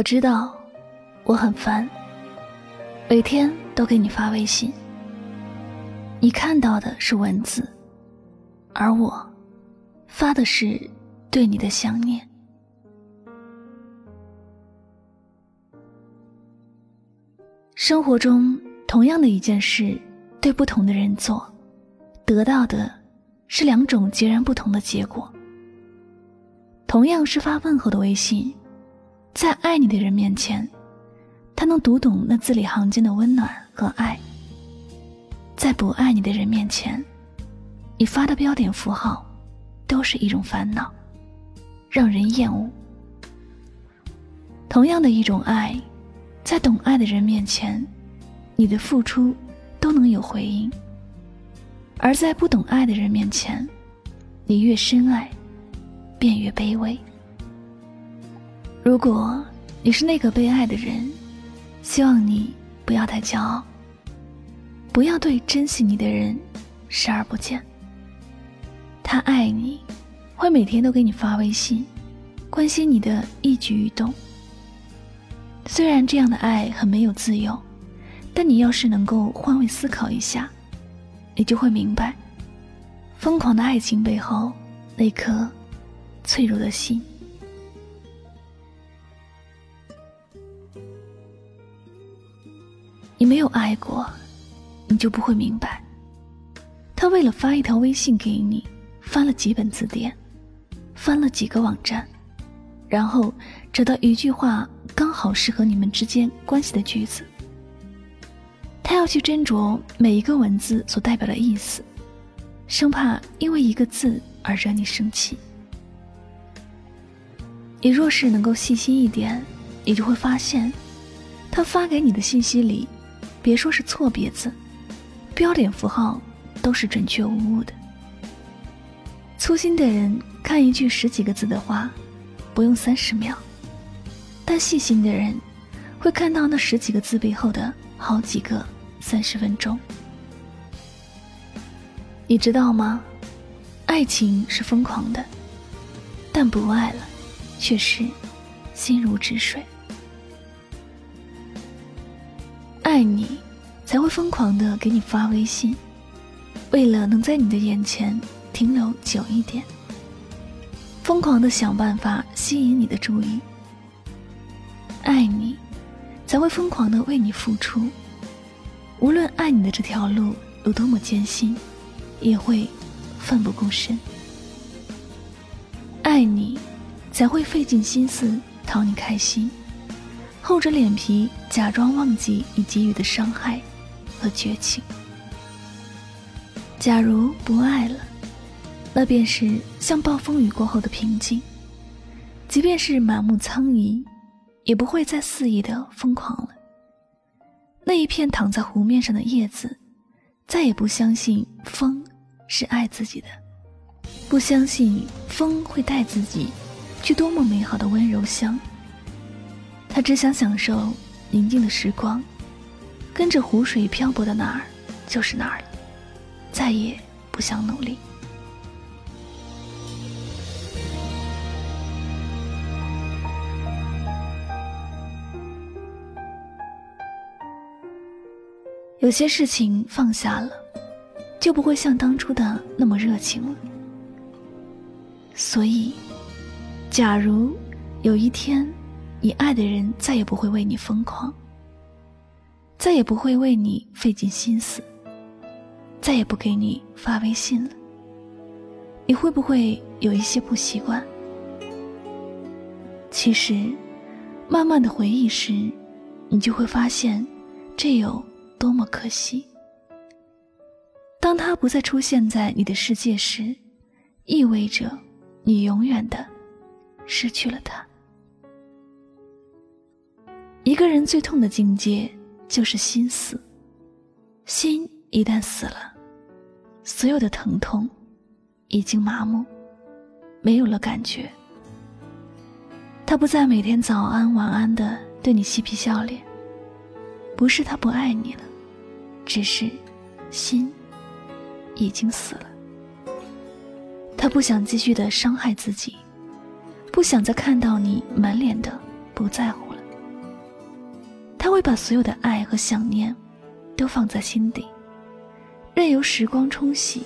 我知道，我很烦，每天都给你发微信。你看到的是文字，而我发的是对你的想念。生活中，同样的一件事，对不同的人做，得到的是两种截然不同的结果。同样是发问候的微信。在爱你的人面前，他能读懂那字里行间的温暖和爱；在不爱你的人面前，你发的标点符号都是一种烦恼，让人厌恶。同样的一种爱，在懂爱的人面前，你的付出都能有回应；而在不懂爱的人面前，你越深爱，便越卑微。如果你是那个被爱的人，希望你不要太骄傲，不要对珍惜你的人视而不见。他爱你，会每天都给你发微信，关心你的一举一动。虽然这样的爱很没有自由，但你要是能够换位思考一下，你就会明白，疯狂的爱情背后那颗脆弱的心。有爱过，你就不会明白。他为了发一条微信给你，翻了几本字典，翻了几个网站，然后找到一句话刚好适合你们之间关系的句子。他要去斟酌每一个文字所代表的意思，生怕因为一个字而惹你生气。你若是能够细心一点，你就会发现，他发给你的信息里。别说是错别字，标点符号都是准确无误的。粗心的人看一句十几个字的话，不用三十秒；但细心的人会看到那十几个字背后的好几个三十分钟。你知道吗？爱情是疯狂的，但不爱了，却是心如止水。爱你，才会疯狂的给你发微信，为了能在你的眼前停留久一点，疯狂的想办法吸引你的注意。爱你，才会疯狂的为你付出，无论爱你的这条路有多么艰辛，也会奋不顾身。爱你，才会费尽心思讨你开心。厚着脸皮假装忘记你给予的伤害和绝情。假如不爱了，那便是像暴风雨过后的平静。即便是满目苍夷，也不会再肆意的疯狂了。那一片躺在湖面上的叶子，再也不相信风是爱自己的，不相信风会带自己去多么美好的温柔乡。他只想享受宁静的时光，跟着湖水漂泊到哪儿就是哪儿了，再也不想努力。有些事情放下了，就不会像当初的那么热情了。所以，假如有一天。你爱的人再也不会为你疯狂，再也不会为你费尽心思，再也不给你发微信了。你会不会有一些不习惯？其实，慢慢的回忆时，你就会发现，这有多么可惜。当他不再出现在你的世界时，意味着你永远的失去了他。一个人最痛的境界就是心死，心一旦死了，所有的疼痛已经麻木，没有了感觉。他不再每天早安晚安的对你嬉皮笑脸，不是他不爱你了，只是心已经死了。他不想继续的伤害自己，不想再看到你满脸的不在乎。把所有的爱和想念都放在心底，任由时光冲洗，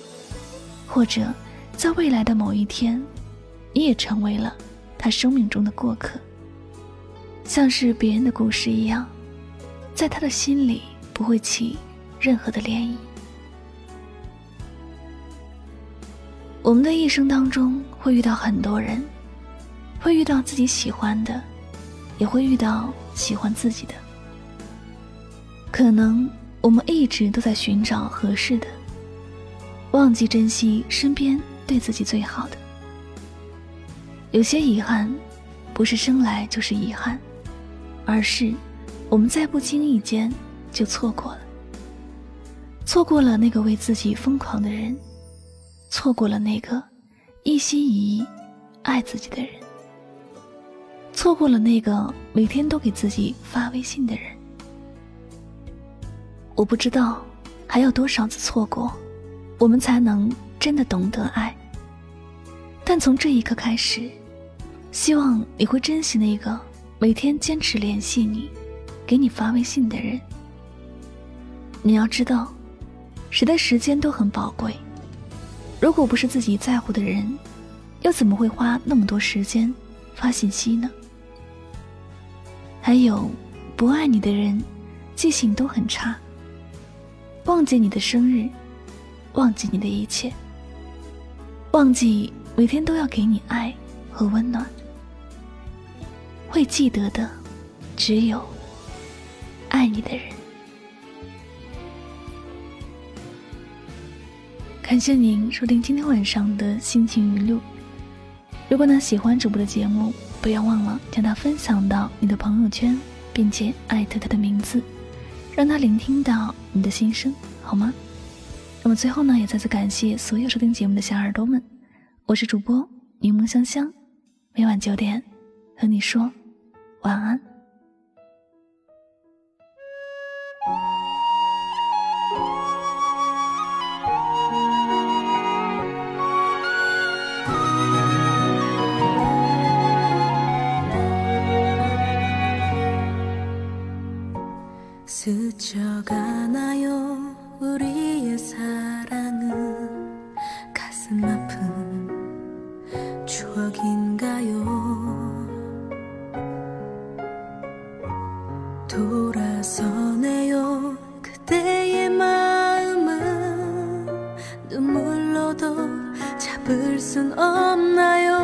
或者在未来的某一天，你也成为了。他生命中的过客，像是别人的故事一样，在他的心里不会起任何的涟漪。我们的一生当中会遇到很多人，会遇到自己喜欢的，也会遇到喜欢自己的。可能我们一直都在寻找合适的，忘记珍惜身边对自己最好的。有些遗憾，不是生来就是遗憾，而是我们在不经意间就错过了。错过了那个为自己疯狂的人，错过了那个一心一意爱自己的人，错过了那个每天都给自己发微信的人。我不知道还有多少次错过，我们才能真的懂得爱。但从这一刻开始。希望你会珍惜那个每天坚持联系你、给你发微信的人。你要知道，谁的时间都很宝贵。如果不是自己在乎的人，又怎么会花那么多时间发信息呢？还有，不爱你的人，记性都很差。忘记你的生日，忘记你的一切，忘记每天都要给你爱和温暖。会记得的，只有爱你的人。感谢您收听今天晚上的心情语录。如果呢喜欢主播的节目，不要忘了将它分享到你的朋友圈，并且艾特他的名字，让他聆听到你的心声，好吗？那么最后呢，也再次感谢所有收听节目的小耳朵们。我是主播柠檬香香，每晚九点和你说。晚安。 스쳐가나요 우리의 사랑은 가슴 아픈 추억인가요? 돌아서네요. 그대의 마음은 눈물로도 잡을 순 없나요?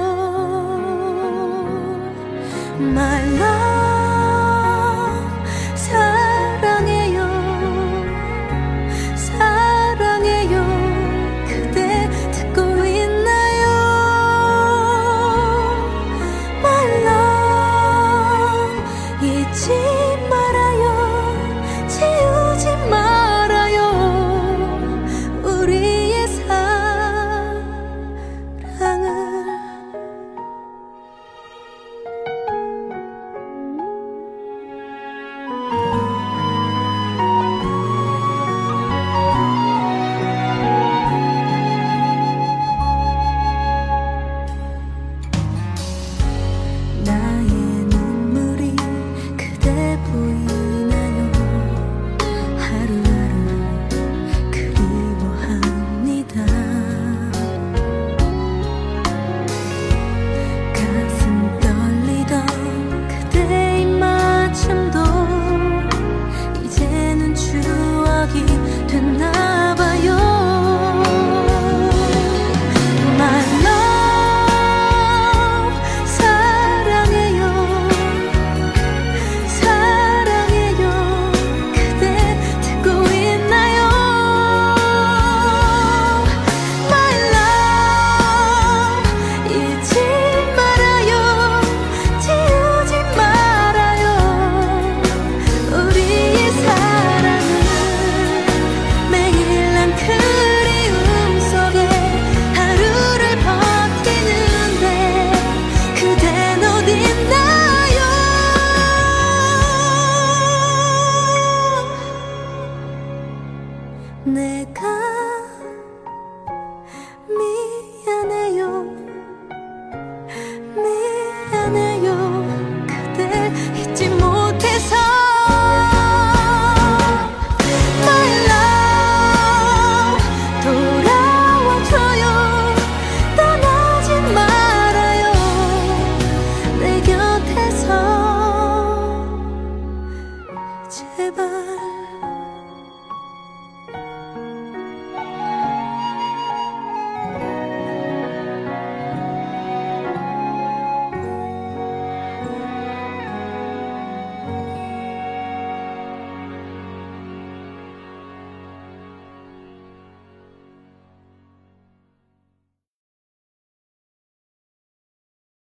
My love